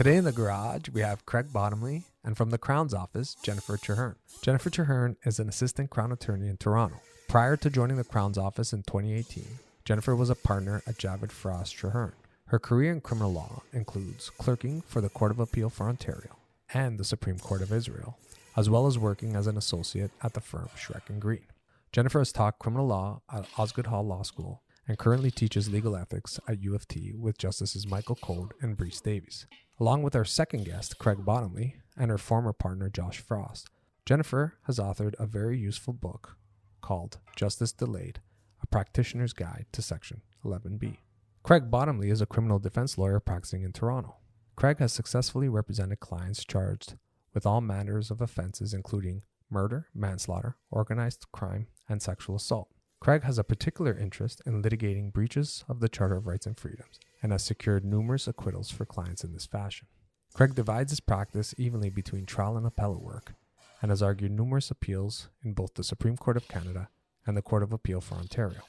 Today in the garage, we have Craig Bottomley, and from the Crown's office, Jennifer Trehearne. Jennifer Trehearne is an assistant Crown attorney in Toronto. Prior to joining the Crown's office in 2018, Jennifer was a partner at Javid Frost Trehearne. Her career in criminal law includes clerking for the Court of Appeal for Ontario and the Supreme Court of Israel, as well as working as an associate at the firm Schreck and Greene. Jennifer has taught criminal law at Osgoode Hall Law School and currently teaches legal ethics at U of T with Justices Michael Code and Breese Davies. Along with our second guest, Craig Bottomley, and her former partner, Josh Frost, Jennifer has authored a very useful book called Justice Delayed A Practitioner's Guide to Section 11B. Craig Bottomley is a criminal defense lawyer practicing in Toronto. Craig has successfully represented clients charged with all manners of offenses, including murder, manslaughter, organized crime, and sexual assault. Craig has a particular interest in litigating breaches of the Charter of Rights and Freedoms and has secured numerous acquittals for clients in this fashion. Craig divides his practice evenly between trial and appellate work and has argued numerous appeals in both the Supreme Court of Canada and the Court of Appeal for Ontario.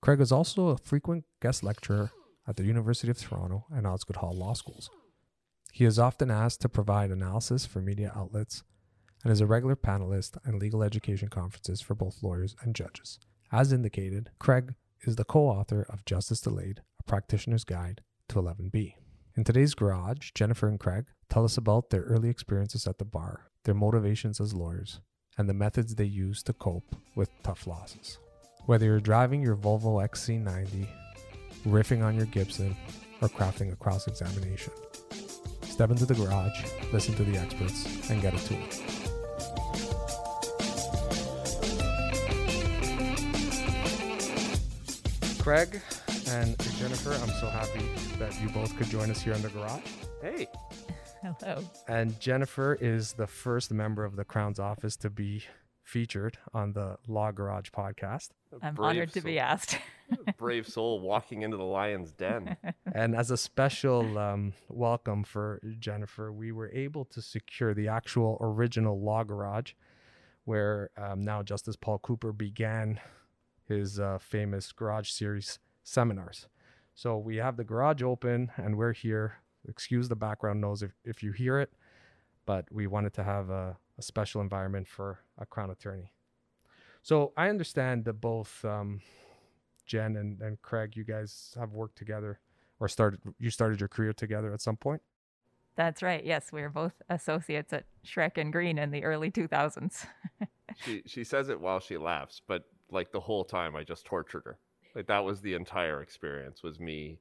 Craig is also a frequent guest lecturer at the University of Toronto and Osgoode Hall Law Schools. He is often asked to provide analysis for media outlets and is a regular panelist at legal education conferences for both lawyers and judges. As indicated, Craig is the co author of Justice Delayed, practitioner's guide to 11B. In today's garage, Jennifer and Craig tell us about their early experiences at the bar, their motivations as lawyers, and the methods they use to cope with tough losses. Whether you're driving your Volvo XC90, riffing on your Gibson, or crafting a cross examination, step into the garage, listen to the experts, and get a tool. Craig and Jennifer, I'm so happy that you both could join us here in the garage. Hey, Hello. And Jennifer is the first member of the Crown's office to be featured on the Law Garage podcast. I'm brave honored to be asked. brave soul walking into the lion's den. and as a special um, welcome for Jennifer, we were able to secure the actual original Law Garage, where um, now Justice Paul Cooper began his uh, famous Garage Series seminars. So we have the garage open and we're here. Excuse the background noise if, if you hear it, but we wanted to have a, a special environment for a Crown attorney. So I understand that both um, Jen and, and Craig, you guys have worked together or started you started your career together at some point. That's right. Yes, we were both associates at Schreck and Greene in the early 2000s. she she says it while she laughs, but like the whole time I just tortured her. Like that was the entire experience was me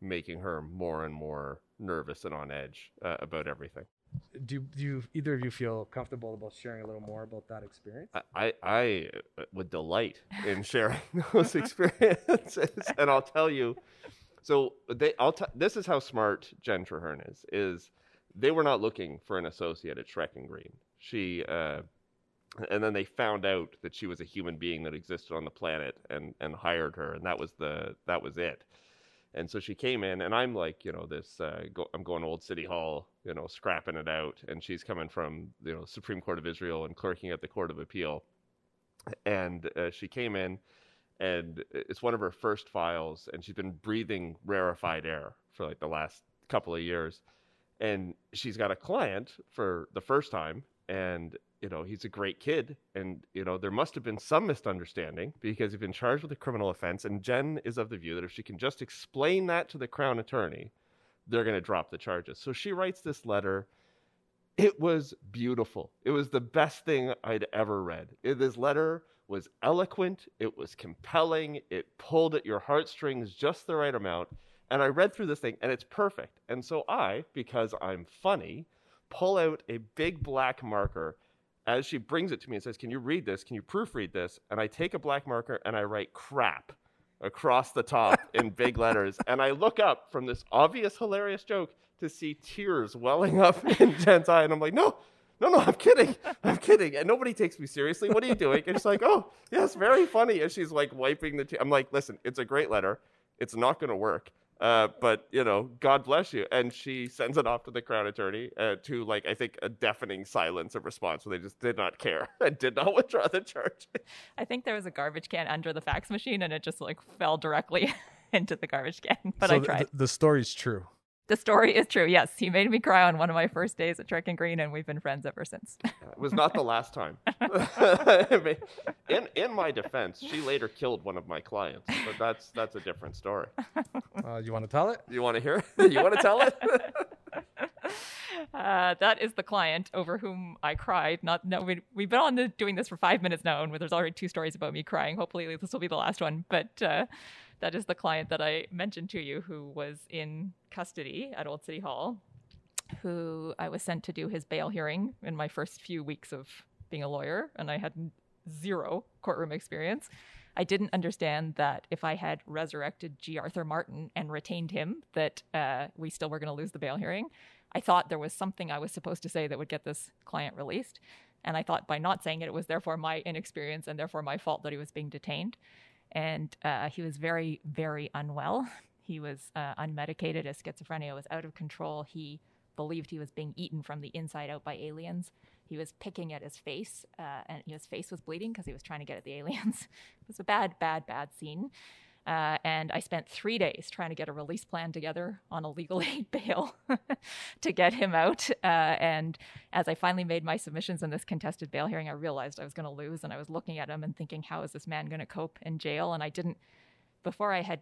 making her more and more nervous and on edge uh, about everything. Do, do you either of you feel comfortable about sharing a little more about that experience? I I, uh, would delight in sharing those experiences, and I'll tell you. So they, I'll t- this is how smart Jen Trehearne is. Is they were not looking for an associate at Schreck and Greene. She, uh, and then they found out that she was a human being that existed on the planet, and and hired her, and that was the that was it. And so she came in, and I'm like, you know, this, uh, go, I'm going to Old City Hall, you know, scrapping it out. And she's coming from, you know, Supreme Court of Israel and clerking at the Court of Appeal. And uh, she came in, and it's one of her first files, and she's been breathing rarefied air for like the last couple of years. And she's got a client for the first time, and you know he's a great kid and you know there must have been some misunderstanding because he's been charged with a criminal offense and jen is of the view that if she can just explain that to the crown attorney they're going to drop the charges. So she writes this letter. It was beautiful. It was the best thing i'd ever read. This letter was eloquent it was compelling it pulled at your heartstrings just the right amount and i read through this thing and it's perfect. And so i because i'm funny pull out a big black marker as she brings it to me and says, Can you read this? Can you proofread this? And I take a black marker and I write crap across the top in big letters. And I look up from this obvious, hilarious joke to see tears welling up in Jen's eye. And I'm like, No, no, no, I'm kidding. I'm kidding. And nobody takes me seriously. What are you doing? And she's like, Oh, yes, very funny. And she's like wiping the tears. I'm like, Listen, it's a great letter. It's not going to work. Uh, but you know, God bless you. And she sends it off to the crown attorney uh, to like I think a deafening silence of response where they just did not care and did not withdraw the charge. I think there was a garbage can under the fax machine and it just like fell directly into the garbage can. But So I tried. th- the story's true. The story is true. Yes, he made me cry on one of my first days at Schreck and Greene, and we've been friends ever since. It was not the last time. in in my defense, she later killed one of my clients, but that's that's a different story. Uh, you want to tell it? You want to hear? it? You want to tell it? Uh, that is the client over whom I cried. Not no, we, we've been on the, doing this for five minutes now, and there's already two stories about me crying. Hopefully, this will be the last one. But uh, that is the client that I mentioned to you, who was in custody at Old City Hall, who I was sent to do his bail hearing in my first few weeks of being a lawyer, and I had zero courtroom experience. I didn't understand that if I had resurrected G. Arthur Martin and retained him, that uh, we still were going to lose the bail hearing. I thought there was something I was supposed to say that would get this client released. And I thought by not saying it, it was therefore my inexperience and therefore my fault that he was being detained. And uh, he was very, very unwell. He was uh, unmedicated. His schizophrenia was out of control. He believed he was being eaten from the inside out by aliens. He was picking at his face, uh, and his face was bleeding because he was trying to get at the aliens. it was a bad, bad, bad scene. Uh, and I spent three days trying to get a release plan together on a legal aid bail to get him out. Uh, and as I finally made my submissions in this contested bail hearing, I realized I was going to lose. And I was looking at him and thinking, how is this man going to cope in jail? And I didn't, before I had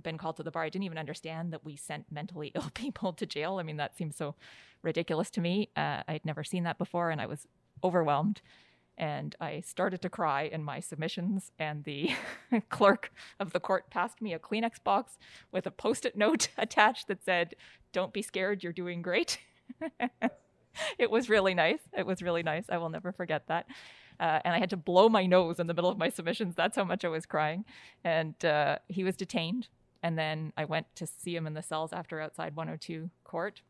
been called to the bar, I didn't even understand that we sent mentally ill people to jail. I mean, that seems so ridiculous to me. Uh, I'd never seen that before, and I was overwhelmed and I started to cry in my submissions. And the clerk of the court passed me a Kleenex box with a post it note attached that said, Don't be scared, you're doing great. it was really nice. It was really nice. I will never forget that. Uh, and I had to blow my nose in the middle of my submissions. That's how much I was crying. And uh, he was detained. And then I went to see him in the cells after outside 102 court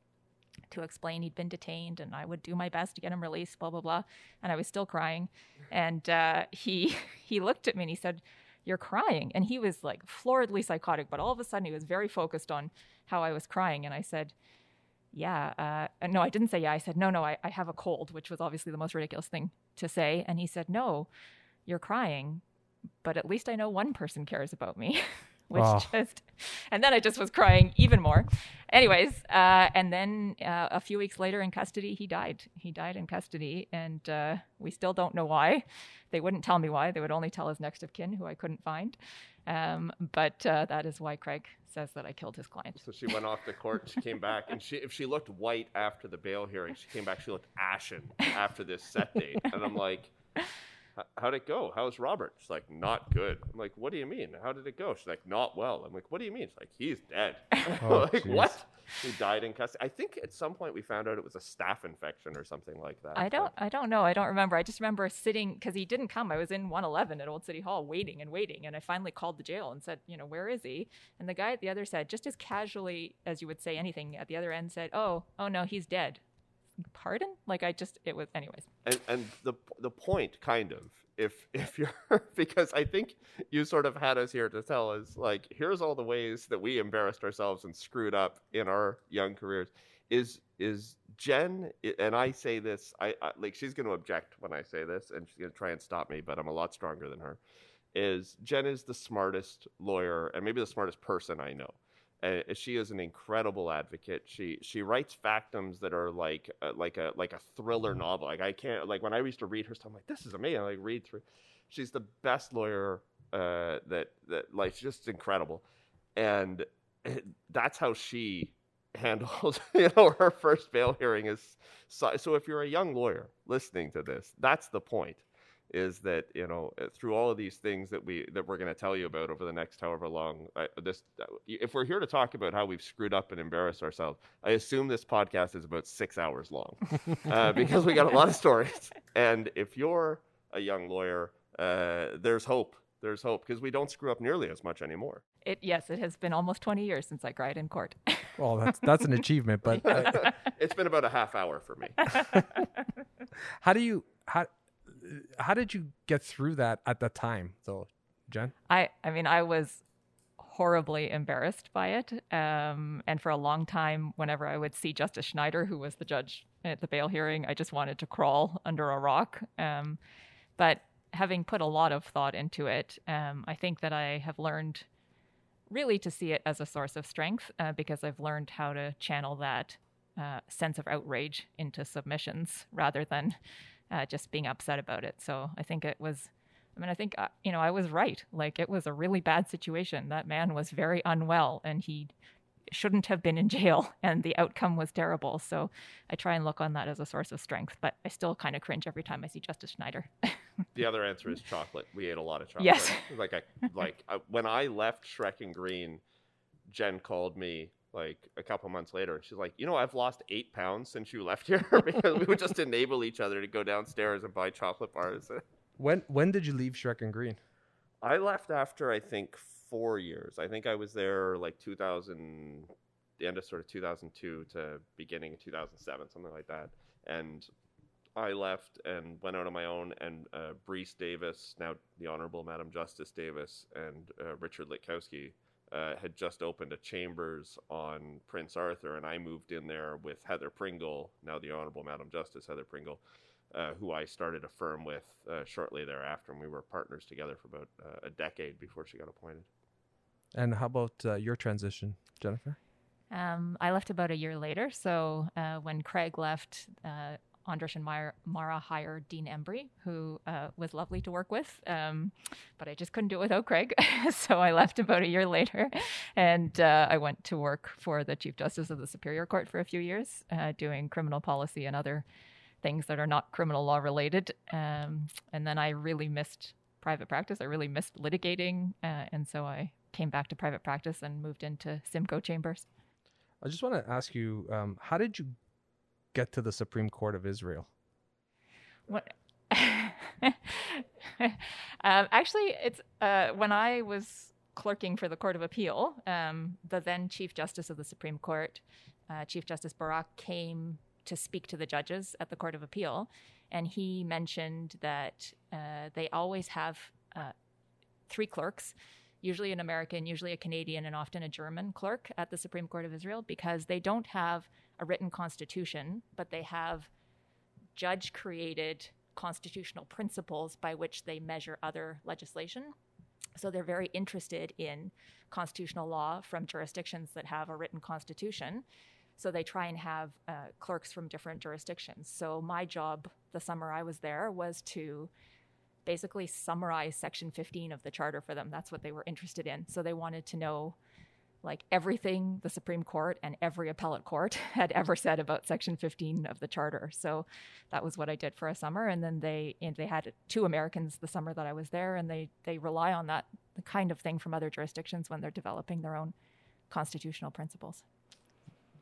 to explain he'd been detained and I would do my best to get him released, blah blah blah. And I was still crying. And uh, he he looked at me and he said, "You're crying." And he was like floridly psychotic, but all of a sudden he was very focused on how I was crying. And I said, "Yeah." Uh, no, I didn't say yeah. I said, "No, no, I, I have a cold," which was obviously the most ridiculous thing to say. And he said, "No, you're crying." But at least I know one person cares about me. which oh. just and then I just was crying even more. Anyways, uh, and then uh, a few weeks later in custody, he died. He died in custody, and uh, we still don't know why. They wouldn't tell me why. They would only tell his next of kin, who I couldn't find. Um, but uh, that is why Craig says that I killed his client. So she went off to court. She came back, and she if she looked white after the bail hearing, she came back. She looked ashen after this set date, and I'm like how'd it go? How's Robert? She's like, not good. I'm like, what do you mean? How did it go? She's like, not well. I'm like, what do you mean? She's like, he's dead. Oh, like, geez. what? He died in custody. I think at some point we found out it was a staph infection or something like that. I don't, I don't know. I don't remember. I just remember sitting because he didn't come. I was in 111 at Old City Hall waiting and waiting, and I finally called the jail and said, you know, where is he? And the guy at the other side, just as casually as you would say anything, at the other end said, oh, oh no, he's dead pardon? Like i just it was anyways. And and the the point kind of if if you're because I think you sort of had us here to tell us like here's all the ways that we embarrassed ourselves and screwed up in our young careers. Is is Jen and I say this I, I like she's going to object when I say this and she's going to try and stop me but I'm a lot stronger than her is Jen is the smartest lawyer and maybe the smartest person I know uh, she is an incredible advocate. She she writes factums that are like uh, like a like a thriller novel. Like I can't like when I used to read her stuff, I'm like this is amazing. I like read through. She's the best lawyer uh, that that like just incredible, and that's how she handles you know her first bail hearing is so, so if you're a young lawyer listening to this that's the point is that you know uh, through all of these things that we that we're going to tell you about over the next however long I, this uh, if we're here to talk about how we've screwed up and embarrassed ourselves i assume this podcast is about six hours long uh, because we got a lot of stories. And if you're a young lawyer uh, there's hope there's hope because we don't screw up nearly as much anymore. It yes it has been almost 20 years since i cried in court. Well that's that's an achievement but uh, it's been about a half hour for me. How do you how did you get through that at the time, though, Jen? I I mean, I was horribly embarrassed by it. Um, and for a long time, whenever I would see Justice Schneider, who was the judge at the bail hearing, I just wanted to crawl under a rock. Um, but having put a lot of thought into it, um, I think that I have learned really to see it as a source of strength uh, because I've learned how to channel that uh, sense of outrage into submissions rather than uh, just being upset about it. So I think it was. I mean, I think uh, you know I was right. Like it was a really bad situation. That man was very unwell, and he shouldn't have been in jail, and the outcome was terrible. So I try and look on that as a source of strength. But I still kind of cringe every time I see Justice Schneider. the other answer is chocolate. We ate a lot of chocolate. Yes. like I like I, when I left Schreck and Greene, Jen called me like a couple months later, and she's like, "You know, I've lost eight pounds since you left here because we would just enable each other to go downstairs and buy chocolate bars." When when did you leave Schreck and Greene? I left after I think four years. I think I was there like 2000, the end of sort of 2002 to beginning of 2007, something like that. And I left and went out on my own. And uh, Breese Davies, now the Honorable Madam Justice Davies, and uh, Richard Litkowski uh, had just opened a chambers on Prince Arthur, and I moved in there with Heather Pringle, now the Honorable Madam Justice Heather Pringle, uh, who I started a firm with uh, shortly thereafter, and we were partners together for about uh, a decade before she got appointed. And how about uh, your transition, Jennifer? Um, I left about a year later. So uh, when Craig left, Andras and Mara, Mara hired Dean Embry, who uh, was lovely to work with. Um, but I just couldn't do it without Craig. so I left about a year later. And uh, I went to work for the Chief Justice of the Superior Court for a few years, uh, doing criminal policy and other things that are not criminal law related. Um, and then I really missed private practice. I really missed litigating. Uh, and so I came back to private practice and moved into Simcoe Chambers. I just want to ask you, um, how did you get to the Supreme Court of Israel? What? um, actually, it's uh, when I was clerking for the Court of Appeal, um, the then Chief Justice of the Supreme Court, uh, Chief Justice Barak, came to speak to the judges at the Court of Appeal, and he mentioned that uh, they always have uh, three clerks usually an American, usually a Canadian, and often a German clerk at the Supreme Court of Israel because they don't have a written constitution, but they have judge created constitutional principles by which they measure other legislation. So they're very interested in constitutional law from jurisdictions that have a written constitution. So they try and have uh, clerks from different jurisdictions. So my job the summer I was there was to basically summarize section 15 of the charter for them. That's what they were interested in. So they wanted to know like everything the Supreme Court and every appellate court had ever said about section 15 of the charter. So that was what I did for a summer and then they and they had two Americans the summer that I was there and they they rely on that kind of thing from other jurisdictions when they're developing their own constitutional principles.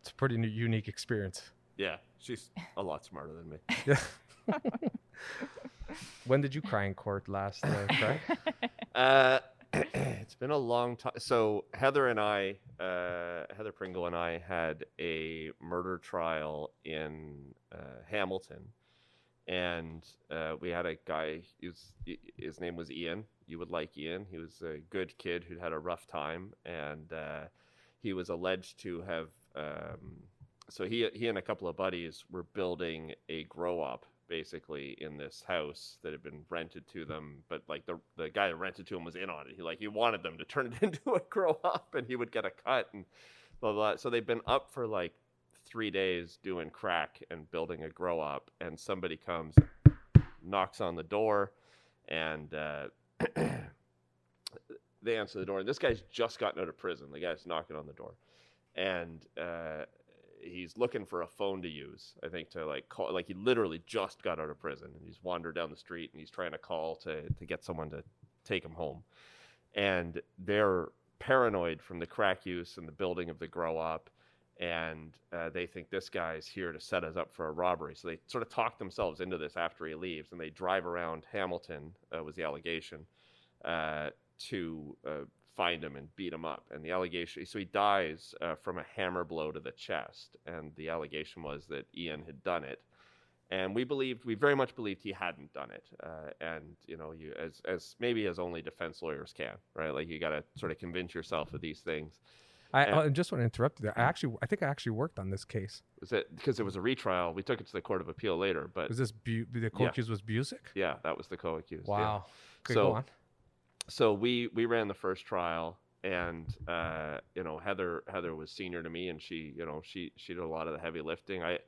It's a pretty unique experience. Yeah, she's a lot smarter than me. Yeah. when did you cry in court last, uh, Craig? Uh, it's been a long time. So Heather and I, uh, Heather Pringle and I, had a murder trial in uh, Hamilton, and uh, we had a guy. His his name was Ian. You would like Ian. He was a good kid who'd had a rough time, and uh, he was alleged to have. Um, so he he and a couple of buddies were building a grow op basically in this house that had been rented to them but like the the guy that rented to him was in on it. He like he wanted them to turn it into a grow op and he would get a cut and blah blah so they've been up for like three days doing crack and building a grow op and somebody comes knocks on the door and uh, they answer the door. And this guy's just gotten out of prison. The guy's knocking on the door. And uh, he's looking for a phone to use. I think to like call, like he literally just got out of prison and he's wandered down the street and he's trying to call to to get someone to take him home. And they're paranoid from the crack use and the building of the grow op, and uh, they think this guy's here to set us up for a robbery. So they sort of talk themselves into this after he leaves, and they drive around Hamilton uh, was the allegation uh, to uh, find him and beat him up. And the allegation, so he dies uh, from a hammer blow to the chest. And the allegation was that Ian had done it. And we believed, we very much believed he hadn't done it. Uh, and, you know, you, as, as maybe as only defense lawyers can, right? Like you got to sort of convince yourself of these things. I, I, just want to interrupt you there. I actually, I think I actually worked on this case. Was it because it was a retrial? We took it to the court of appeal later, but was this Bu- the co-accused yeah. was Busick? Yeah, that was the co-accused. Wow. Yeah. Okay, so, go on so we we ran the first trial and uh, you know Heather Heather was senior to me, and she you know she she did a lot of the heavy lifting. I,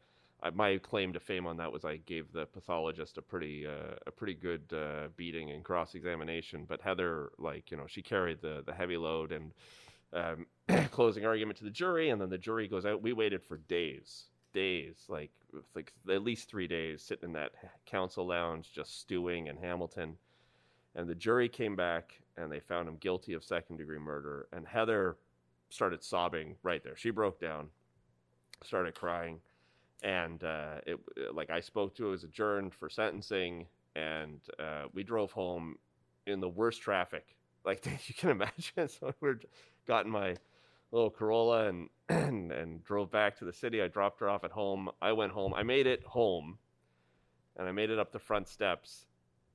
my claim to fame on that was I gave the pathologist a pretty uh, a pretty good uh, beating in cross examination, but Heather like you know she carried the the heavy load and um, closing argument to the jury, and then the jury goes out. We waited for days, days, like like at least three days, sitting in that council lounge just stewing in Hamilton. And the jury came back and they found him guilty of second degree murder. And Heather started sobbing right there. She broke down, started crying, and uh, it like I spoke to it was adjourned for sentencing, and uh, we drove home in the worst traffic like you can imagine. So we're got in my little Corolla and, and and drove back to the city. I dropped her off at home. I went home. I made it home, and I made it up the front steps,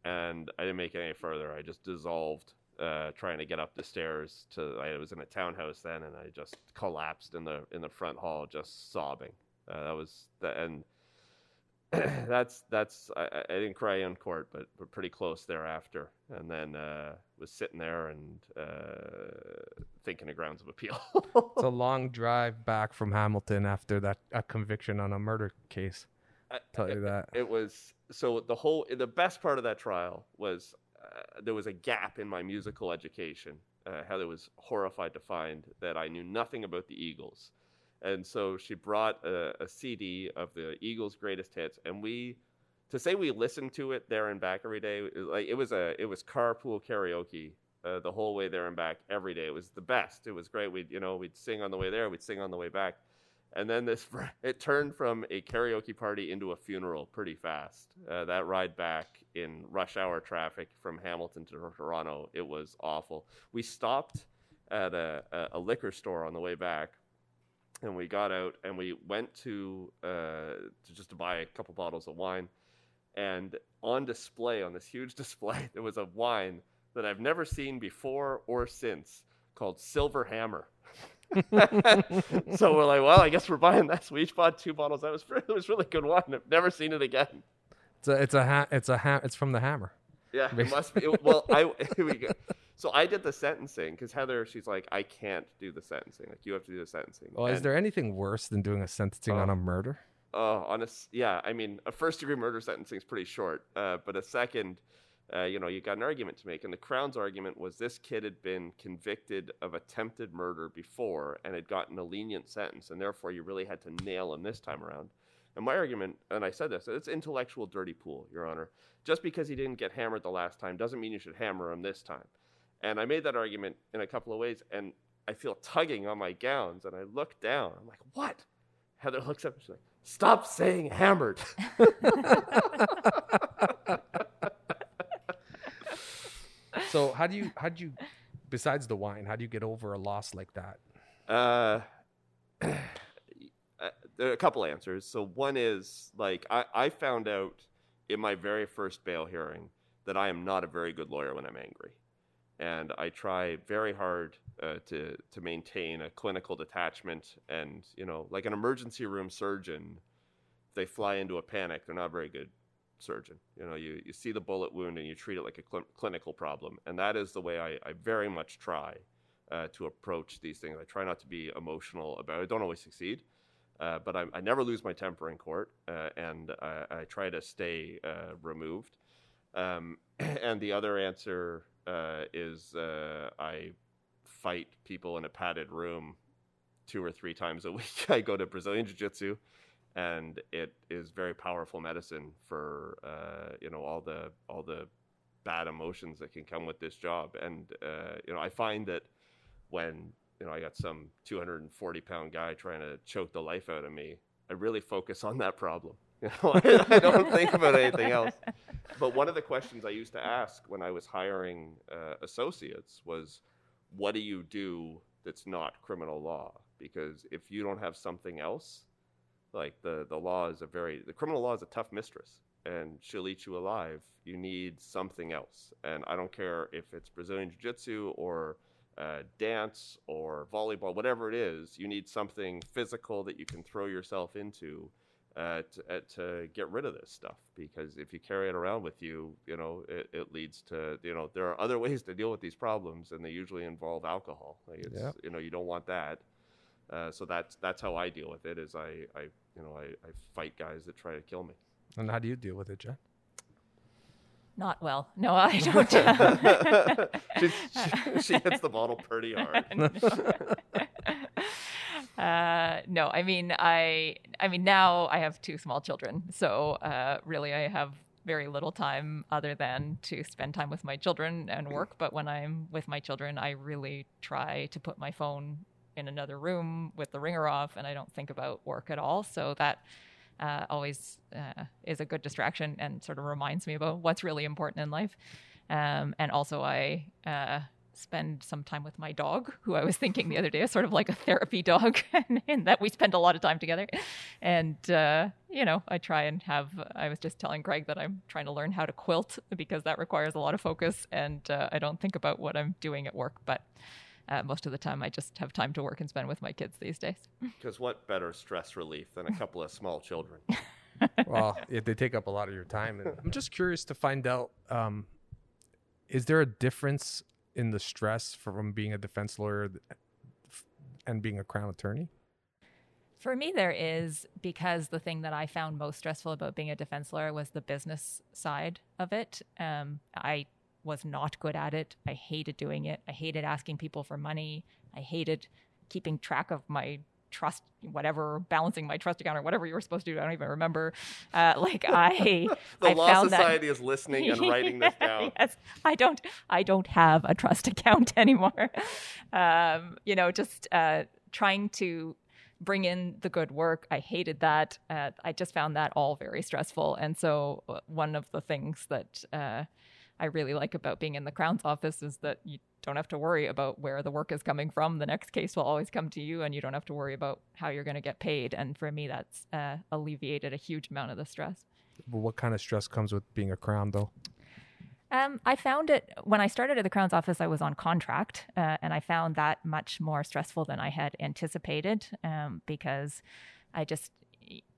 and I didn't make it any further. I just dissolved uh, trying to get up the stairs to. I was in a townhouse then, and I just collapsed in the in the front hall, just sobbing. Uh, that was the and that's that's I, I, didn't cry in court, but but pretty close thereafter, and then uh, was sitting there and uh, thinking of grounds of appeal. it's a long drive back from Hamilton after that a conviction on a murder case. I, tell you that it was so the whole the best part of that trial was uh, there was a gap in my musical education. Uh, Heather was horrified to find that I knew nothing about the Eagles and so she brought a, a, CD of the Eagles' greatest hits, and we, to say we listened to it there and back every day, like it was a it was carpool karaoke uh, the whole way there and back every day. It was the best. It was great. We'd you know we'd sing on the way there, we'd sing on the way back, and then this it turned from a karaoke party into a funeral pretty fast. Uh, that ride back in rush hour traffic from Hamilton to Toronto, it was awful. We stopped at a, a, a liquor store on the way back and we got out and we went to, uh, to just to buy a couple bottles of wine. And on display, on this huge display, there was a wine that I've never seen before or since called Silver Hammer. so we're like, well, I guess we're buying that. So we each bought two bottles. That was it was really good wine. I've never seen it again. It's a it's a ha- it's a ha- it's from the Hammer. Yeah, it must be. Well, I here we go. So I did the sentencing because Heather, she's like, I can't do the sentencing. Like you have to do the sentencing. Well, and, is there anything worse than doing a sentencing on a murder? Oh, uh, on a yeah. I mean, a first degree murder sentencing is pretty short, uh, but a second, uh, you know, you got an argument to make, and the Crown's argument was this kid had been convicted of attempted murder before and had gotten a lenient sentence, and therefore you really had to nail him this time around. And my argument, and I said this, it's intellectual dirty pool, Your Honor. Just because he didn't get hammered the last time doesn't mean you should hammer him this time. And I made that argument in a couple of ways, and I feel tugging on my gowns, and I look down. I'm like, what? Heather looks up and she's like, stop saying hammered. so how do you how do you besides the wine, how do you get over a loss like that? Uh, there are a couple answers. So one is like I, I found out in my very first bail hearing that I am not a very good lawyer when I'm angry and I try very hard uh, to to maintain a clinical detachment. And you know, like an emergency room surgeon, if they fly into a panic, they're not very good surgeon. You know, you, you see the bullet wound and you treat it like a cl- clinical problem, and that is the way I, I very much try uh, to approach these things. I try not to be emotional about it. I don't always succeed. Uh, but I, I, never lose my temper in court, uh, and I, I, try to stay uh, removed. Um, and the other answer uh, is uh, I fight people in a padded room two or three times a week. I go to Brazilian Jiu Jitsu, and it is very powerful medicine for uh, you know all the all the bad emotions that can come with this job. And uh, you know, I find that when you know I got some 240 pound guy trying to choke the life out of me, I really focus on that problem. Know, I don't think about anything else. But one of the questions I used to ask when I was hiring uh, associates was, "What do you do that's not criminal law?" Because if you don't have something else, like the the law is a very the criminal law is a tough mistress, and she'll eat you alive. You need something else, and I don't care if it's Brazilian Jiu Jitsu or uh, dance or volleyball, whatever it is. You need something physical that you can throw yourself into uh, to, uh, to get rid of this stuff because if you carry it around with you, you know, it, it leads to, you know, there are other ways to deal with these problems and they usually involve alcohol. Like it's, Yeah. you know, you don't want that. Uh, so that's, that's how I deal with it is I, I you know, I, I fight guys that try to kill me. And how do you deal with it, Jen? Not well. No, I don't. she, she, she hits the bottle pretty hard. uh, no, I mean, I, I mean, now I have two small children, so uh, really, I have very little time other than to spend time with my children and work. But when I'm with my children, I really try to put my phone in another room with the ringer off, and I don't think about work at all. So that uh, always uh, is a good distraction and sort of reminds me about what's really important in life. Um, and also, I uh, spend some time with my dog, who I was thinking the other day is sort of like a therapy dog, and that we spend a lot of time together. And, uh, you know, I try and have, I was just telling Greg that I'm trying to learn how to quilt because that requires a lot of focus. And uh, I don't think about what I'm doing at work, but uh, most of the time I just have time to work and spend with my kids these days. Because what better stress relief than a couple of small children? well, yeah, they take up a lot of your time. And I'm just curious to find out: um, is there a difference in the stress from being a defense lawyer and being a crown attorney? For me, there is because the thing that I found most stressful about being a defense lawyer was the business side of it. Um, I was not good at it. I hated doing it. I hated asking people for money. I hated keeping track of my trust, whatever, balancing my trust account or whatever you were supposed to do. I don't even remember. Uh, like I, The I Law Society is listening and writing this down. yes, I don't. I don't have a trust account anymore. Um, you know, just uh, trying to bring in the good work. I hated that. Uh, I just found that all very stressful. And so, uh, one of the things that uh, I really like about being in the Crown's office is that you don't have to worry about where the work is coming from. The next case will always come to you, and you don't have to worry about how you're going to get paid. And for me, that's uh, alleviated a huge amount of the stress. But what kind of stress comes with being a crown, though? Um, I found it when I started at the Crown's office. I was on contract, uh, and I found that much more stressful than I had anticipated um, because I just,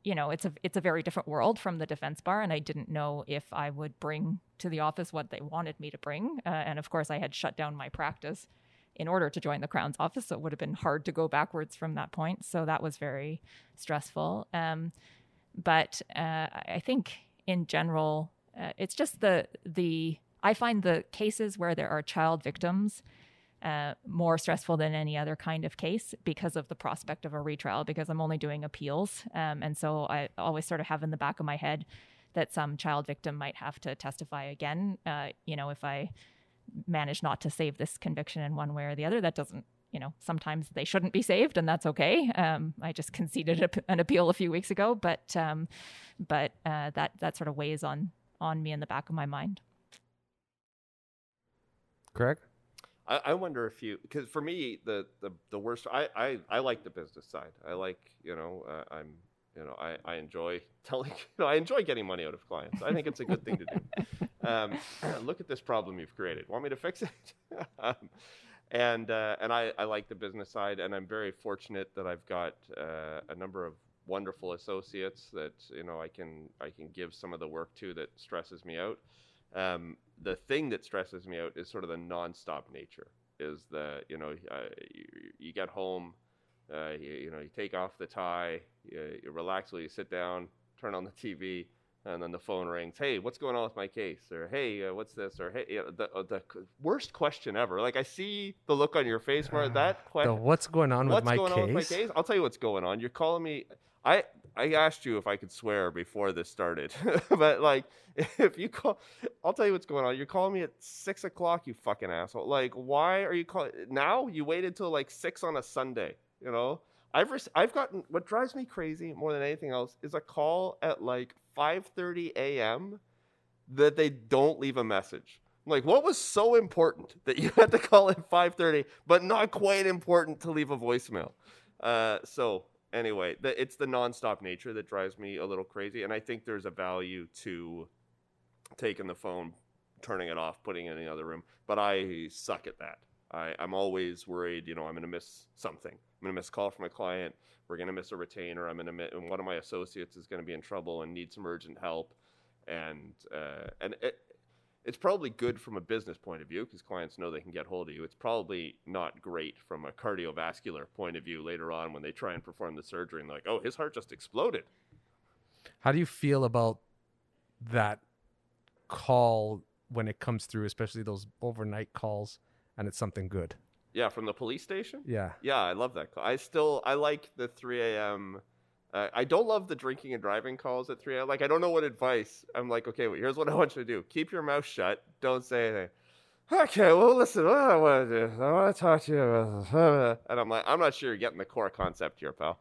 you know, it's a it's a very different world from the defense bar, and I didn't know if I would bring to the office what they wanted me to bring. Uh, and of course, I had shut down my practice in order to join the Crown's office, so it would have been hard to go backwards from that point. So that was very stressful. Um, but uh, I think in general, uh, it's just the the I find the cases where there are child victims uh, more stressful than any other kind of case because of the prospect of a retrial. Because I'm only doing appeals, um, and so I always sort of have in the back of my head that some child victim might have to testify again. Uh, you know, if I manage not to save this conviction in one way or the other, that doesn't. You know, sometimes they shouldn't be saved, and that's okay. Um, I just conceded a, an appeal a few weeks ago, but um, but uh, that that sort of weighs on on me in the back of my mind. Craig? I, I wonder if you because for me the, the the worst I, I I like the business side. I like you know uh, I'm you know I, I enjoy telling you know I enjoy getting money out of clients. I think it's a good thing to do. Um, look at this problem you've created. Want me to fix it? um, and uh, and I, I like the business side, and I'm very fortunate that I've got uh, a number of wonderful associates that you know I can I can give some of the work to that stresses me out. Um, the thing that stresses me out is sort of the nonstop nature. Is the you know uh, you, you get home, uh, you, you know you take off the tie, you, you relax while you sit down, turn on the TV, and then the phone rings. Hey, what's going on with my case? Or hey, uh, what's this? Or hey, you know, the uh, the worst question ever. Like I see the look on your face, Mark. That question. what's going on What's with my going case? on with my case? I'll tell you what's going on. You're calling me. I I asked you if I could swear before this started, but like, if you call, I'll tell you what's going on. You're calling me at six o'clock, you fucking asshole. Like, why are you calling now? You waited till like six on a Sunday. You know, I've rec- I've gotten what drives me crazy more than anything else is a call at like 5:30 a.m. that they don't leave a message. I'm like, what was so important that you had to call at 5:30, but not quite important to leave a voicemail? Uh, so anyway, the, it's the nonstop nature that drives me a little crazy, and I think there's a value to taking the phone, turning it off, putting it in the other room. But I suck at that. I, I'm always worried, you know, I'm going to miss something. I'm going to miss a call from a client. We're going to miss a retainer. I'm going to miss, and one of my associates is going to be in trouble and need some urgent help. And uh, and it, it's probably good from a business point of view because clients know they can get hold of you. It's probably not great from a cardiovascular point of view later on when they try and perform the surgery and they're like, oh, his heart just exploded. How do you feel about that call when it comes through, especially those overnight calls, and it's something good? Yeah, from the police station. Yeah. Yeah, I love that call. I still I like the 3 a.m. Uh, I don't love the drinking and driving calls at 3 a.m. Like I don't know what advice. I'm like, okay, well, here's what I want you to do: keep your mouth shut, don't say anything. Okay, well, listen, what I want to do, I want to talk to you about, and I'm like, I'm not sure you're getting the core concept here, pal.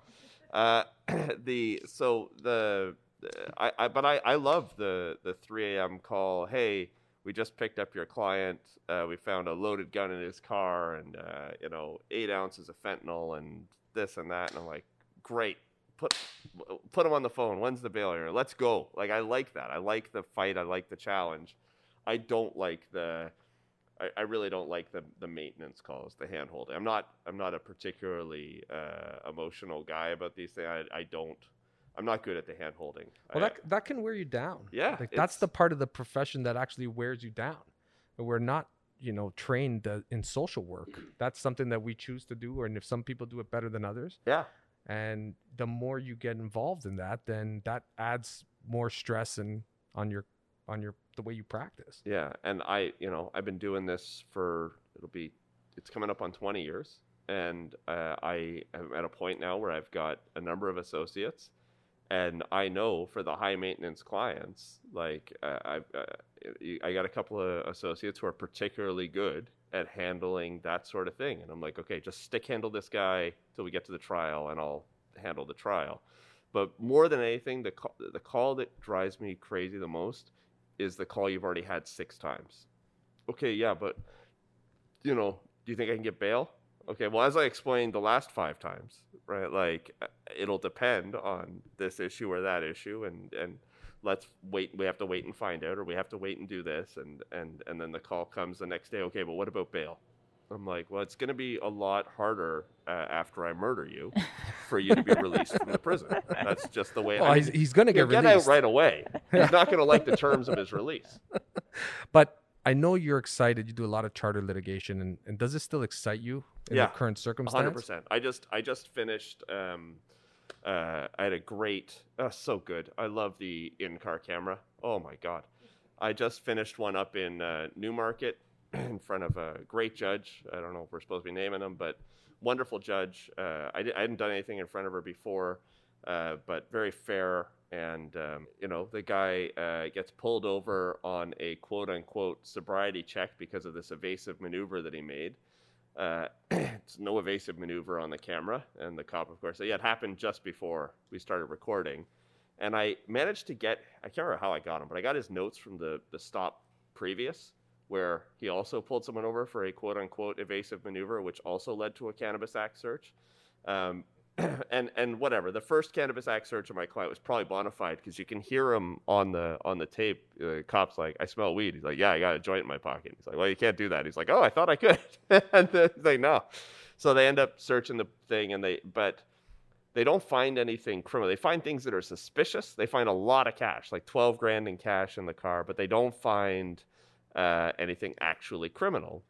Uh, the so the I, I but I I love the the 3 a.m. call. Hey, we just picked up your client. Uh, we found a loaded gun in his car and, uh, you know, eight ounces of fentanyl and this and that. And I'm like, great. Put, put him on the phone. When's the bail here? Let's go. Like, I like that. I like the fight. I like the challenge. I don't like the, I, I really don't like the, the maintenance calls, the hand holding. I'm not, I'm not a particularly uh, emotional guy about these things. I, I don't, I'm not good at the hand holding. Well, I- that that can wear you down. Yeah, like that's the part of the profession that actually wears you down. And We're not, you know, trained uh, in social work. That's something that we choose to do, and if some people do it better than others, yeah. And the more you get involved in that, then that adds more stress and on your on your the way you practice. Yeah, and I, you know, I've been doing this for it'll be, it's coming up on 20 years, and uh, I am at a point now where I've got a number of associates, and I know for the high maintenance clients, like uh, I've, uh, I got a couple of associates who are particularly good at handling that sort of thing, and I'm like, okay, just stick handle this guy till we get to the trial, and I'll handle the trial. But more than anything, the call, the call that drives me crazy the most is the call you've already had six times. Okay, yeah, but you know, do you think I can get bail? Okay, well, as I explained the last five times, right? Like, uh, it'll depend on this issue or that issue, and and let's wait. We have to wait and find out, or we have to wait and do this, and and and then the call comes the next day. Okay, but what about bail? I'm like, well, it's going to be a lot harder uh, after I murder you for you to be released from the prison. That's just the way. Well, I he's, he's going to get get out right away. He's not going to like the terms of his release. but I know you're excited. You do a lot of charter litigation, and, and does it still excite you in Yeah, the current circumstance? hundred percent. I just I just finished. Um, uh, I had a great, oh, so good. I love the in-car camera. Oh my god! I just finished one up in uh, Newmarket in front of a great judge. I don't know if we're supposed to be naming him, but wonderful judge. Uh, I, I hadn't done anything in front of her before, uh, but very fair. And um, you know, the guy uh, gets pulled over on a quote-unquote sobriety check because of this evasive maneuver that he made. Uh, it's no evasive maneuver on the camera, and the cop, of course, it happened just before we started recording, and I managed to get I can't remember how I got him, but I got his notes from the the stop previous, where he also pulled someone over for a quote unquote evasive maneuver, which also led to a cannabis act search. Um, and and whatever. The first cannabis act search of my client was probably bona fide because you can hear him on the on the tape. Uh, cops like, I smell weed. He's like, Yeah, I got a joint in my pocket. He's like, Well, you can't do that. He's like, Oh, I thought I could. and he's like, No. So they end up searching the thing, and they but they don't find anything criminal. They find things that are suspicious. They find a lot of cash, like twelve grand in cash in the car, but they don't find uh, anything actually criminal.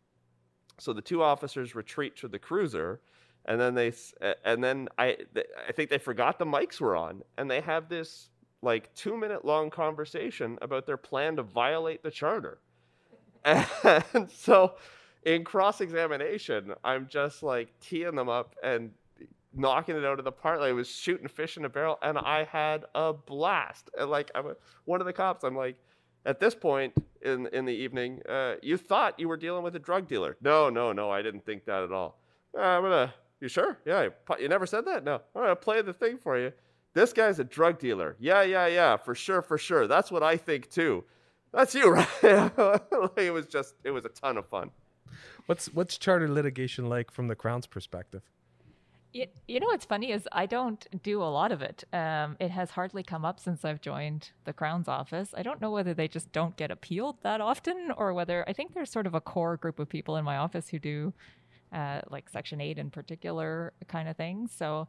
So the two officers retreat to the cruiser, and then they and then I I think they forgot the mics were on, and they have this like two minute long conversation about their plan to violate the charter. And so in cross examination, I'm just like teeing them up and knocking it out of the park. Like I was shooting fish in a barrel, and I had a blast. And like I'm a, one of the cops, I'm like, at this point in in the evening, uh, you thought you were dealing with a drug dealer. No, no, no, I didn't think that at all. Uh, I'm gonna. You sure? Yeah. You, you never said that. No. All right. I'll play the thing for you. This guy's a drug dealer. Yeah, yeah, yeah. For sure, for sure. That's what I think too. That's you, right? It was just. It was a ton of fun. What's what's charter litigation like from the Crown's perspective? You, you know what's funny is I don't do a lot of it. Um, it has hardly come up since I've joined the Crown's office. I don't know whether they just don't get appealed that often or whether I think there's sort of a core group of people in my office who do uh, like Section 8 in particular kind of things. So,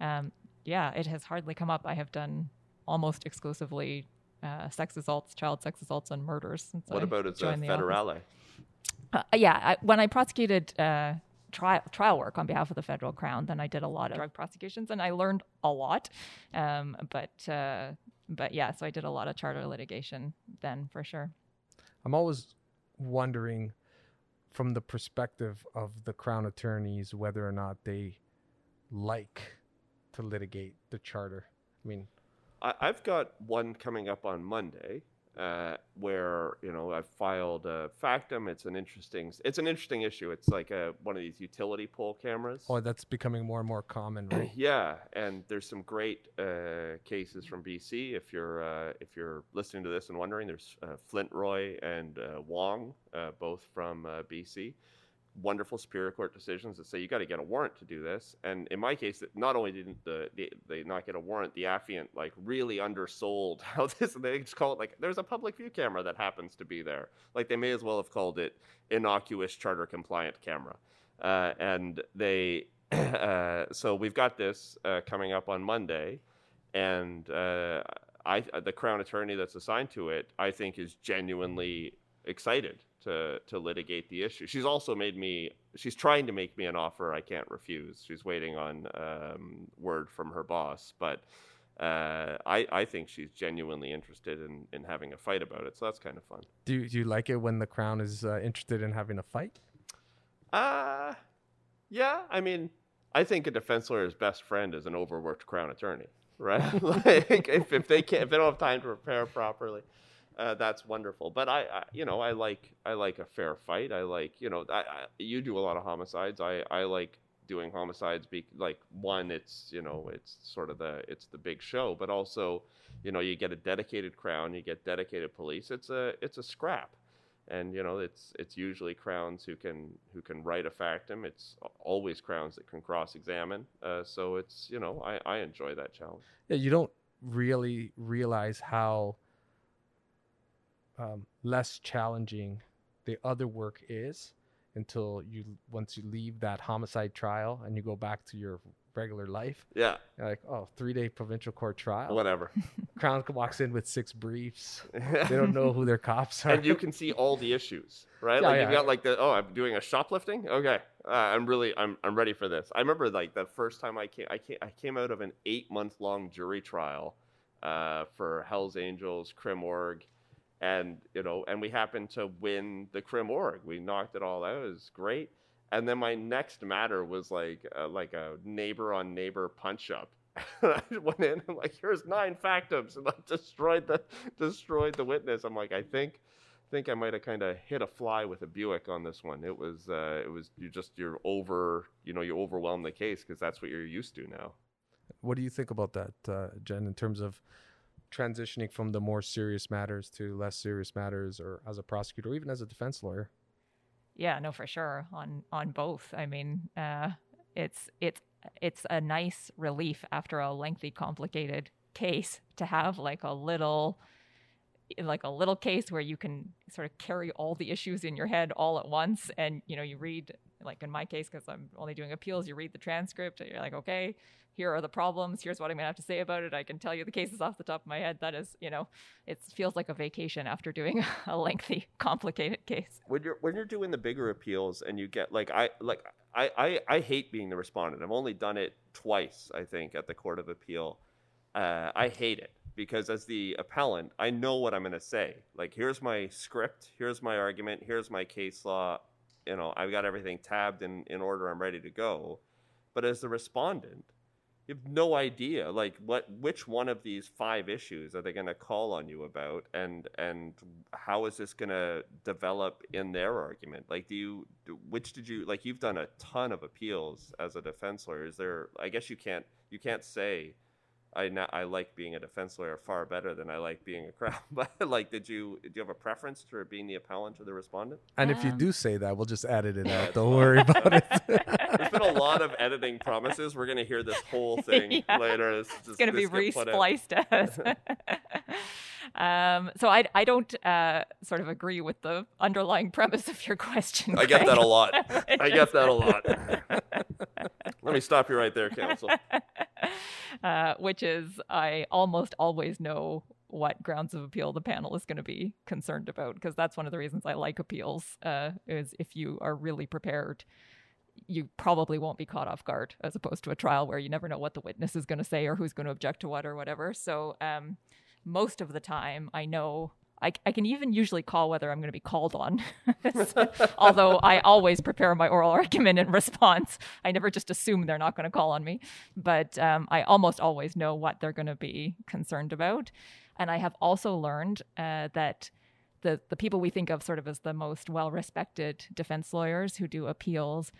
um, yeah, it has hardly come up. I have done almost exclusively uh, sex assaults, child sex assaults, and murders. Since What I about as a joined federale? Uh, yeah, I, when I prosecuted uh, trial trial work on behalf of the federal crown, then I did a lot of drug prosecutions, and I learned a lot. Um, but uh, but yeah, so I did a lot of charter litigation then for sure. I'm always wondering from the perspective of the crown attorneys whether or not they like to litigate the charter. I mean, I, I've got one coming up on Monday, uh, where you know I've filed a factum. It's an interesting, it's an interesting issue. It's like a one of these utility pole cameras. oh, that's becoming more and more common, right? Yeah, and there's some great uh, cases from BC. If you're uh, if you're listening to this and wondering, there's uh, Flintroy and uh, Wong, uh, both from uh, BC. Wonderful Superior Court decisions that say you got to get a warrant to do this. And in my case, not only didn't the, the they not get a warrant, the affiant like really undersold how this. They just call it like there's a public view camera that happens to be there. Like they may as well have called it innocuous charter compliant camera. Uh, and they uh, so we've got this uh, coming up on Monday, and uh, I the crown attorney that's assigned to it, I think, is genuinely excited to to litigate the issue. She's also made me. She's trying to make me an offer I can't refuse. She's waiting on um, word from her boss, but. Uh, I, I think she's genuinely interested in, in having a fight about it, so that's kind of fun. Do you, do you like it when the crown is uh, interested in having a fight? Uh yeah. I mean, I think a defense lawyer's best friend is an overworked crown attorney, right? like if, if they can't, if they don't have time to prepare properly, uh, that's wonderful. But I, I, you know, I like I like a fair fight. I like, you know, I, I, you do a lot of homicides. I I like doing homicides. Be like one, it's you know, it's sort of the it's the big show, but also, you know, you get a dedicated crown, you get dedicated police. It's a it's a scrap and you know it's it's usually crowns who can who can write a factum it's always crowns that can cross examine uh, so it's you know I, I enjoy that challenge Yeah, you don't really realize how um, less challenging the other work is until you once you leave that homicide trial and you go back to your regular life. yeah You're like, oh, three day provincial court trial. whatever Crown walks in with six briefs. They don't know who their cops are. and you can see all the issues right Yeah, like yeah. you've got like the oh i'm doing a shoplifting okay uh, i'm really I'm, I'm ready for this i remember like the first time i came i came, I came out of an eight month long jury trial uh, for Hells Angels crim org and you know and we happened to win the crim org we knocked it all out it was great and then my next matter was like uh, like a neighbor on neighbor punch up I went in and like here's nine factums and like destroyed the destroyed the witness. I'm like I think think I might have kind of hit a fly with a Buick on this one. It was uh, it was you just you're over you know you overwhelm the case because that's what you're used to now. What do you think about that, uh, Jen, in terms of transitioning from the more serious matters to less serious matters, or as a prosecutor, or even as a defense lawyer? Yeah, no, for sure on on both. I mean, uh, it's it's it's a nice relief after a lengthy, complicated case to have like a little like a little case where you can sort of carry all the issues in your head all at once and you know you read like in my case because i'm only doing appeals you read the transcript you're like okay here are the problems here's what i'm going to have to say about it i can tell you the cases off the top of my head that is you know it feels like a vacation after doing a lengthy complicated case when you're when you're doing the bigger appeals and you get like I like I, I I hate being the respondent. I've only done it twice, I think, at the Court of Appeal. Uh, I hate it because as the appellant, I know what I'm going to say. Like, here's my script, here's my argument, here's my case law. You know, I've got everything tabbed in in order. I'm ready to go. But as the respondent, you have no idea like what which one of these five issues are they going to call on you about and and how is this going to develop in their argument? Like do you which did you like you've done a ton of appeals as a defense lawyer. Is there i guess you can't you can't say I na- I like being a defense lawyer far better than I like being a crown. But like, did you do you have a preference for being the appellant or the respondent? And if you Um, do say that, we'll just edit it out. Don't fine. worry about it. There's been a lot of editing promises. We're gonna hear this whole thing Yeah. later. It's, it's going to be this get put out. respliced as. Um, so I, I don't uh, sort of agree with the underlying premise of your question. I get that a lot. I get that a lot. Let me stop you right there, counsel. Uh, which is I almost always know what grounds of appeal the panel is going to be concerned about because that's one of the reasons I like appeals uh, is if you are really prepared you probably won't be caught off guard as opposed to a trial where you never know what the witness is going to say or who's going to object to what or whatever. So um, most of the time I know I, I can even usually call whether I'm going to be called on. Although I always prepare my oral argument in response. I never just assume they're not going to call on me. But um, I almost always know what they're going to be concerned about. And I have also learned uh, that the, the people we think of sort of as the most well respected defense lawyers who do appeals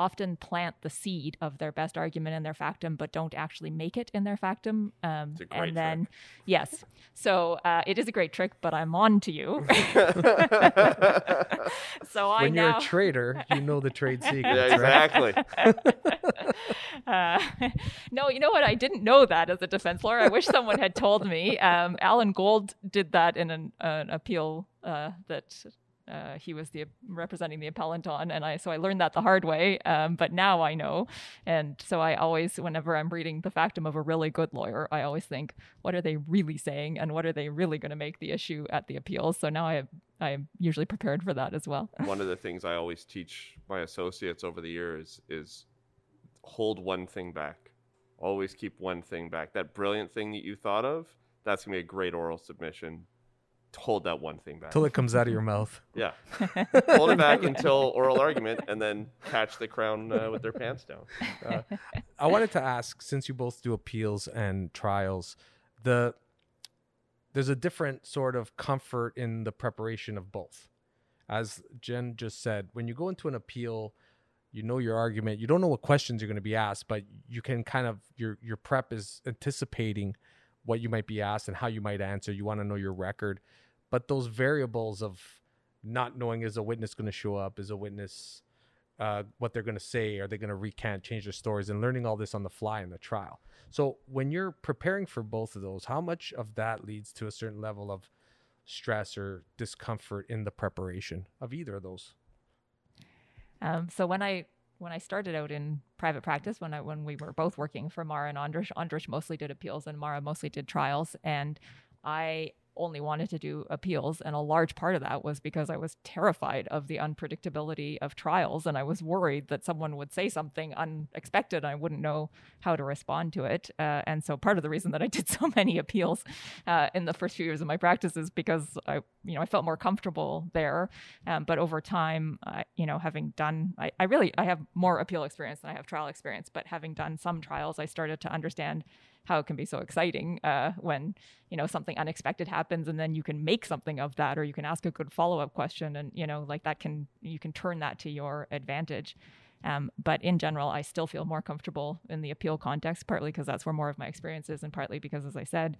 often plant the seed of their best argument in their factum, but don't actually make it in their factum. Um, It's a great and then, yes, so uh, it is a great trick, but I'm on to you. so I when you're now, a trader, you know the trade secrets. Yeah, right? exactly. uh, no, you know what? I didn't know that as a defense lawyer. I wish someone had told me. Um, Alan Gold did that in an, an appeal uh, that uh, he was the representing the appellant on, and I so I learned that the hard way. Um, but now I know, and so I always, whenever I'm reading the factum of a really good lawyer, I always think, what are they really saying, and what are they really going to make the issue at the appeals? So now I I am usually prepared for that as well. One of the things I always teach my associates over the years is hold one thing back. Always keep one thing back. That brilliant thing that you thought of, that's going to be a great oral submission. Hold that one thing back. Till it comes out of your mouth. Yeah. Hold it back until oral argument and then catch the crown uh, with their pants down. Uh, I wanted to ask, since you both do appeals and trials, the there's a different sort of comfort in the preparation of both. As Jen just said, when you go into an appeal, you know your argument. You don't know what questions you're going to be asked, but you can kind of your your prep is anticipating what you might be asked and how you might answer. You want to know your record, but those variables of not knowing is a witness going to show up, is a witness uh, what they're going to say, are they going to recant, change their stories, and learning all this on the fly in the trial. So when you're preparing for both of those, how much of that leads to a certain level of stress or discomfort in the preparation of either of those? Um, so when I when I started out in private practice, when I when we were both working for Mara and Andras, Andras mostly did appeals and Mara mostly did trials, and I only wanted to do appeals, and a large part of that was because I was terrified of the unpredictability of trials, and I was worried that someone would say something unexpected, and I wouldn't know how to respond to it. Uh, and so part of the reason that I did so many appeals uh, in the first few years of my practice is because I, you know, I felt more comfortable there. Um, but over time, you know, having done, I, I really, I have more appeal experience than I have trial experience. But having done some trials, I started to understand how it can be so exciting uh, when you know something unexpected happens and then you can make something of that or you can ask a good follow-up question and you know like that can you can turn that to your advantage. Um, but in general i still feel more comfortable in the appeal context partly because that's where more of my experience is and partly because as i said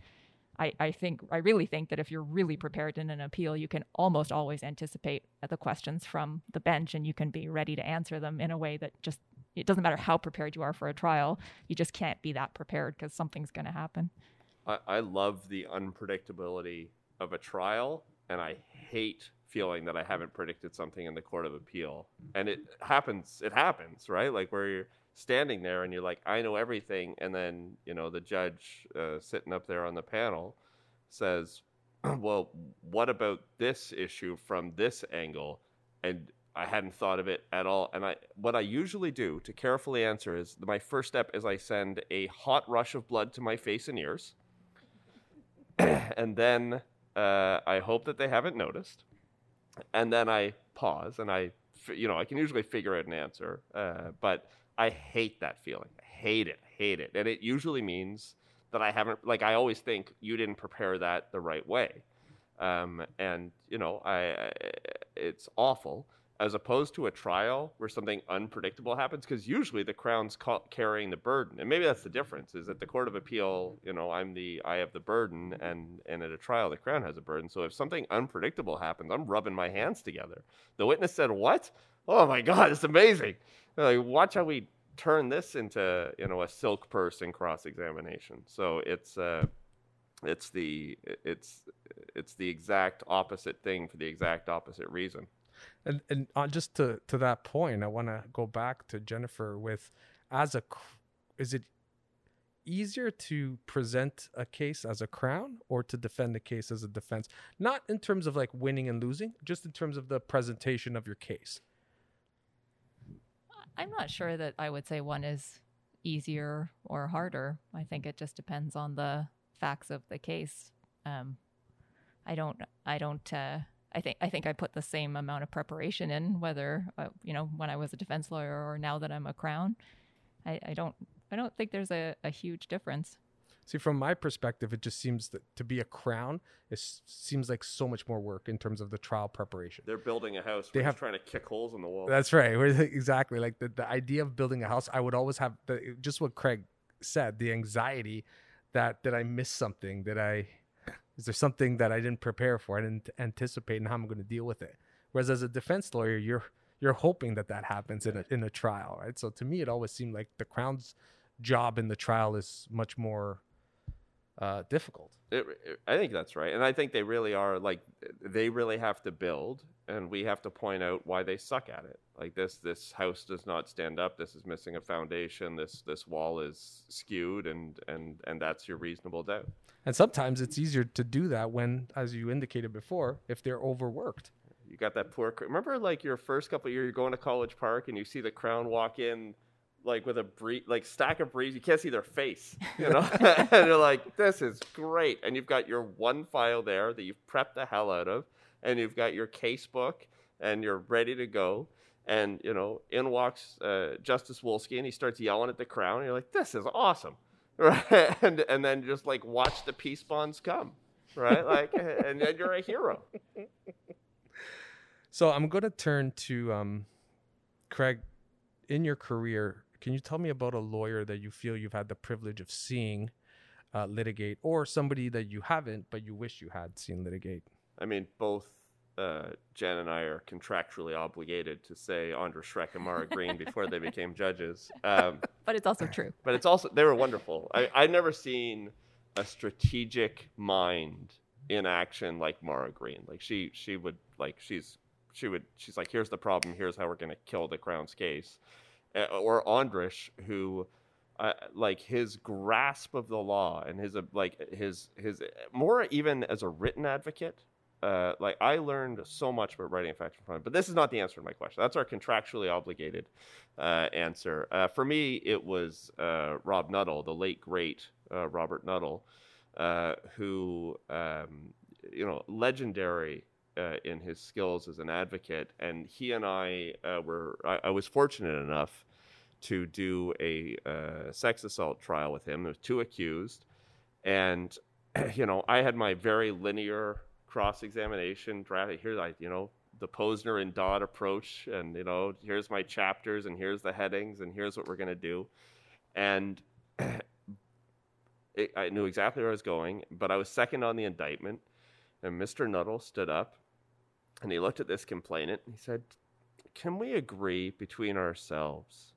I, I think I really think that if you're really prepared in an appeal, you can almost always anticipate the questions from the bench and you can be ready to answer them in a way that just it doesn't matter how prepared you are for a trial, you just can't be that prepared because something's going to happen. I, I love the unpredictability of a trial, and I hate feeling that I haven't predicted something in the court of appeal. And it happens. It happens, right? Like where you're standing there and you're like, I know everything, and then you know the judge uh, sitting up there on the panel says, "Well, what about this issue from this angle?" And I hadn't thought of it at all. And I, what I usually do to carefully answer is my first step is I send a hot rush of blood to my face and ears and then uh, I hope that they haven't noticed, and then I pause and I, you know, I can usually figure out an answer, uh, but I hate that feeling. I hate it, hate it, and it usually means that I haven't. Like I always think you didn't prepare that the right way, um, and you know, I, I it's awful. As opposed to a trial where something unpredictable happens, because usually the crown's ca- carrying the burden, and maybe that's the difference. Is that the court of appeal, you know, I'm the I have the burden, and and at a trial the crown has a burden. So if something unpredictable happens, I'm rubbing my hands together. The witness said, "What? Oh my God, it's amazing! Like, watch how we turn this into you know a silk purse in cross examination." So it's uh, it's the it's it's the exact opposite thing for the exact opposite reason. And and uh, just to to that point, I want to go back to Jennifer with as a is it easier to present a case as a crown or to defend a case as a defense? Not in terms of like winning and losing, just in terms of the presentation of your case. I'm not sure that I would say one is easier or harder. I think it just depends on the facts of the case. Um, I don't. I don't. Uh, I think. I think I put the same amount of preparation in, whether uh, you know when I was a defense lawyer or now that I'm a crown. I, I don't. I don't think there's a, a huge difference. See, from my perspective, it just seems that to be a crown, it seems like so much more work in terms of the trial preparation. They're building a house. They They have- have trying to kick holes in the wall. That's right. We're- Exactly. Like the, the idea of building a house, I would always have the, just what Craig said, the anxiety that did I miss something? Did I is there something that I didn't prepare for? I didn't anticipate and how I'm going to deal with it. Whereas as a defense lawyer, you're you're hoping that that happens in a in a trial, right? So to me, it always seemed like the crown's job in the trial is much more uh, difficult. It, it- I think that's right, and I think they really are like they really have to build, and we have to point out why they suck at it. Like this, this house does not stand up. This is missing a foundation. This this wall is skewed, and and and that's your reasonable doubt. And sometimes it's easier to do that when, as you indicated before, if they're overworked. You got that poor. Remember, like your first couple of years, you're going to College Park, and you see the crown walk in, like with a bree- like stack of breeze. You can't see their face, you know, and you're like, "This is great." And you've got your one file there that you've prepped the hell out of, and you've got your case book, and you're ready to go. And you know, in walks uh, Justice Wolski, and he starts yelling at the crown. And you're like, "This is awesome," right? And and then just like watch the peace bonds come, right? Like, and then you're a hero. So I'm going to turn to um, Craig. In your career, can you tell me about a lawyer that you feel you've had the privilege of seeing uh, litigate, or somebody that you haven't but you wish you had seen litigate? I mean, both uh, Jen and I are contractually obligated to say Andras Schreck and Mara Greene before they became judges. Um, But it's also true. but it's also they were wonderful. I I've never seen a strategic mind in action like Mara Greene. Like she she would like she's she would she's like here's the problem. Here's how we're gonna kill the Crown's case. Uh, or Andras who. Uh, like his grasp of the law and his uh, like his his more even as a written advocate uh, like I learned so much about writing a faction plan, but this is not the answer to my question. That's our contractually obligated uh, answer. Uh, for me, it was uh, Rob Nuttall, the late great uh, Robert Nuttall, uh, who um, you know legendary in his skills as an advocate, and he and I were. I, I was fortunate enough to do a sex assault trial with him. There was two accused, and you know I had my very linear cross examination draft. Here's I you know the Pozner and Dodd approach, and you know here's my chapters, and here's the headings, and here's what we're gonna do, and. It, I knew exactly where I was going, but I was second on the indictment, and Mr. Nuttall stood up, and he looked at this complainant. And he said, "Can we agree between ourselves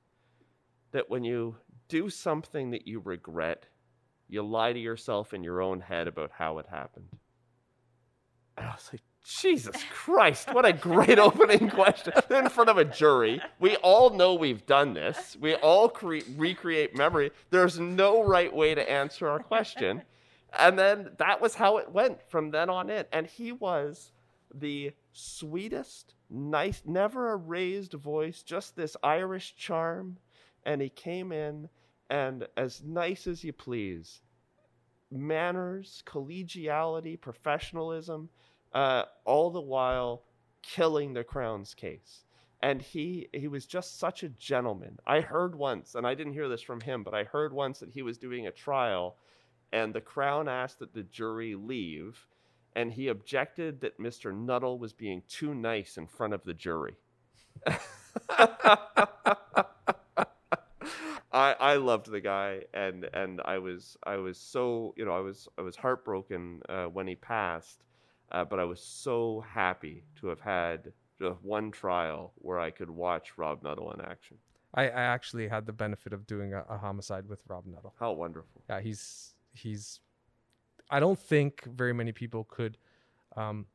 that when you do something that you regret, you lie to yourself in your own head about how it happened. And I was like, Jesus Christ, what a great opening question. In front of a jury. We all know we've done this. We all cre- recreate memory. There's no right way to answer our question. And then that was how it went from then on in. And he was the sweetest, nice, never a raised voice, just this Irish charm. And he came in and as nice as you please, manners, collegiality, professionalism, uh, all the while killing the crown's case. And he he was just such a gentleman. I heard once, and I didn't hear this from him, but I heard once that he was doing a trial, and the crown asked that the jury leave, and he objected that Mr. Nuttall was being too nice in front of the jury. I, I loved the guy and and I was I was so you know I was I was heartbroken uh, when he passed, uh, but I was so happy to have had just one trial where I could watch Rob Nuttall in action. I, I actually had the benefit of doing a, a homicide with Rob Nuttall. How wonderful! Yeah, he's he's. I don't think very many people could um,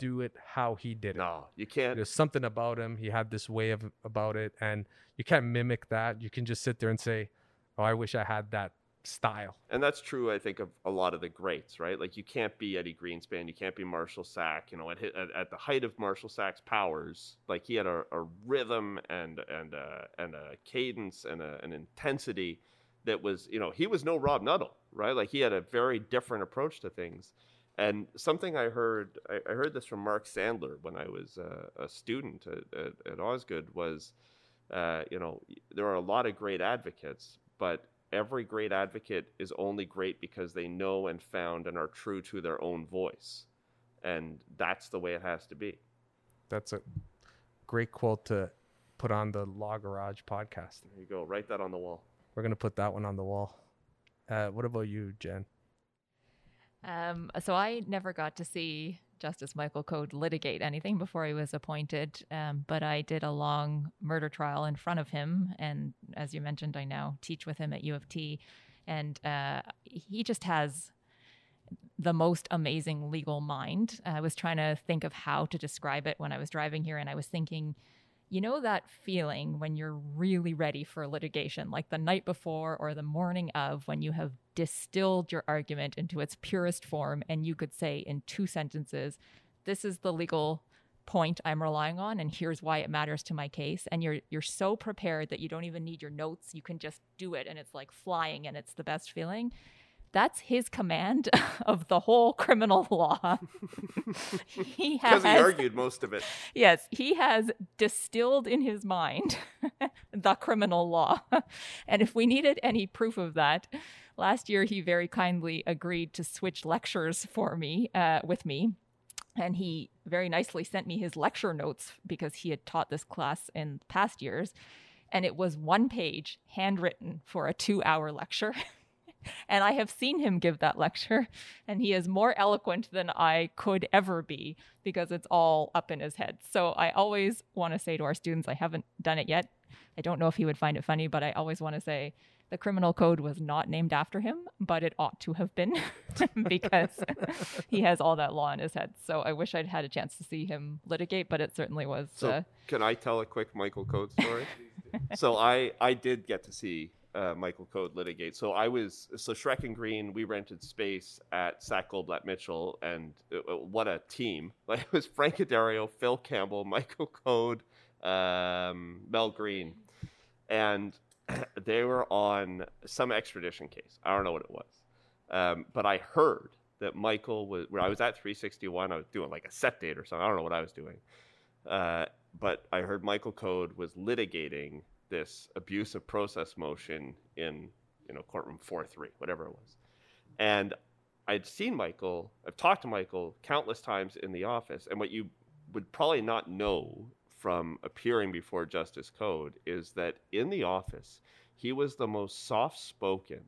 do it how he did it. No, you can't. There's something about him. He had this way of about it, and you can't mimic that. You can just sit there and say, "Oh, I wish I had that style." And that's true, I think, of a lot of the greats, right? Like you can't be Eddie Greenspan, you can't be Marshall Sack. You know, at, at, at the height of Marshall Sack's powers, like he had a, a rhythm and and a, and a cadence and a, an intensity that was, you know, he was no Rob Nuttall, right? Like he had a very different approach to things. And something I heard, I, I heard this from Mark Sandler when I was uh, a student at, at, at Osgoode was, uh, you know, there are a lot of great advocates, but every great advocate is only great because they know and found and are true to their own voice. And that's the way it has to be. That's a great quote to put on the Law Garage podcast. There you go. Write that on the wall. We're gonna put that one on the wall. Uh, what about you, Jen? Um, so I never got to see Justice Michael Code litigate anything before he was appointed, um, but I did a long murder trial in front of him, and as you mentioned, I now teach with him at U of T, and uh, he just has the most amazing legal mind. I was trying to think of how to describe it when I was driving here, and I was thinking you know that feeling when you're really ready for litigation, like the night before or the morning of, when you have distilled your argument into its purest form and you could say in two sentences, this is the legal point I'm relying on and here's why it matters to my case and you're you're so prepared that you don't even need your notes you can just do it and it's like flying and it's the best feeling that's his command of the whole criminal law. he has because he argued most of it. Yes, he has distilled in his mind the criminal law. and if we needed any proof of that, last year he very kindly agreed to switch lectures for me uh, with me. And he very nicely sent me his lecture notes because he had taught this class in past years. And it was one page handwritten for a two hour lecture. And I have seen him give that lecture, and he is more eloquent than I could ever be because it's all up in his head. So I always want to say to our students, I haven't done it yet. I don't know if he would find it funny, but I always want to say, the criminal code was not named after him, but it ought to have been because he has all that law in his head. So I wish I'd had a chance to see him litigate, but it certainly was. So uh, can I tell a quick Michael Code story? so I I did get to see uh, Michael Code litigate. So I was so Schreck and Greene. We rented space at Sack Goldblatt Mitchell, and uh, uh, what a team! Like it was Frank Addario, Phil Campbell, Michael Code, um, Mel Green, and they were on some extradition case. I don't know what it was, um, but I heard that Michael was. When I was at 361, I was doing like a set date or something. I don't know what I was doing, uh, but I heard Michael Code was litigating this abuse of process motion in you know courtroom 4-3 whatever it was. And i'd seen michael i've talked to michael countless times in the office and what you would probably not know from appearing before justice code is that in the office he was the most soft spoken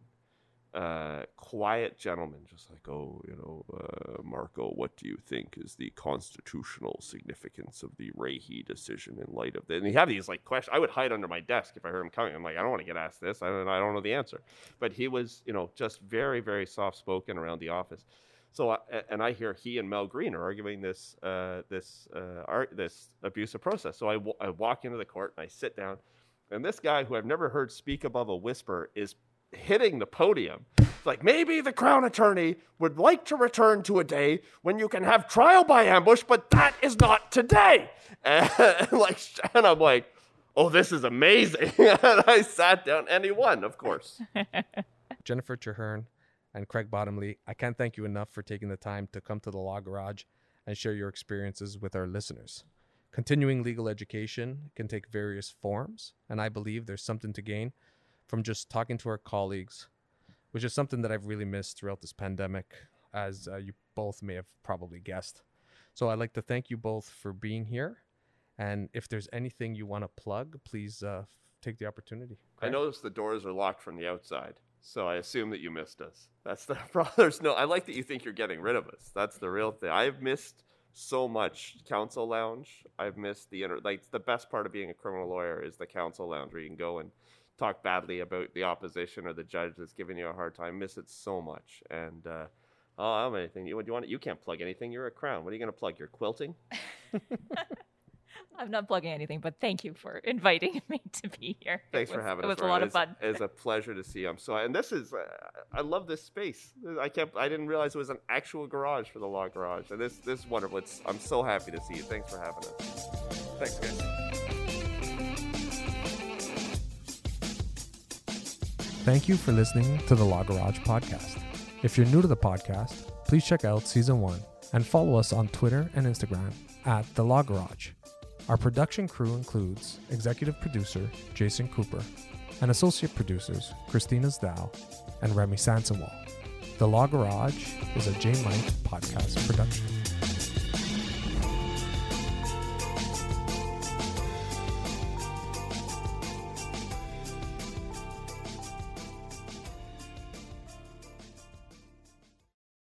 uh, quiet gentleman, just like, oh, you know, uh, Marco, what do you think is the constitutional significance of the Rahe decision in light of that? And he had these like questions. I would hide under my desk if I heard him coming. I'm like, I don't want to get asked this. I don't, I don't know the answer. But he was, you know, just very, very soft spoken around the office. So, uh, and I hear he and Mel Green are arguing this, uh, this, uh, art, this abuse of process. So I, w- I walk into the court and I sit down, and this guy who I've never heard speak above a whisper is hitting the podium. It's like maybe the crown attorney would like to return to a day when you can have trial by ambush, but that is not today. And like, and I'm like, oh, this is amazing. and I sat down, and he won, of course. Jennifer Trehearne and Craig Bottomley, I can't thank you enough for taking the time to come to the Law Garage and share your experiences with our listeners. Continuing legal education can take various forms, and I believe there's something to gain from just talking to our colleagues, which is something that I've really missed throughout this pandemic, as uh, you both may have probably guessed. So I'd like to thank you both for being here. And if there's anything you want to plug, please uh, take the opportunity. I notice the doors are locked from the outside, so I assume that you missed us. That's the brothers. No, I like that you think you're getting rid of us. That's the real thing. I've missed so much counsel lounge. I've missed the inner like the best part of being a criminal lawyer is the counsel lounge where you can go and talk badly about the opposition or the judge that's giving you a hard time. Miss it so much, and uh, Oh, I don't have anything. You, what do you want? You can't plug anything. You're a crown. What are you going to plug? Your quilting? I'm not plugging anything, but thank you for inviting me to be here. Thanks for having it us. It was a lot of fun. It's a pleasure to see you. I'm so and this is uh, I love this space. I kept I didn't realize it was an actual garage for the Law Garage, and this this is wonderful. It's I'm so happy to see you. Thanks for having us. Thanks, guys. Thank you for listening to the Law Garage podcast. If you're new to the podcast, please check out season one and follow us on Twitter and Instagram at the Law Garage. Our production crew includes executive producer Jason Cooper and associate producers Christina Zdal and Remy Sansenwall. The Law Garage is a J Mike podcast production.